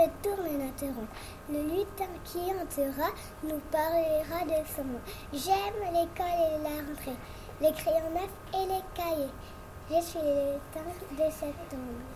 le tour. Le lutin qui entrera nous parlera de son nom. J'aime l'école et la rentrée, les crayons neufs et les cahiers. Je suis le lutin de septembre.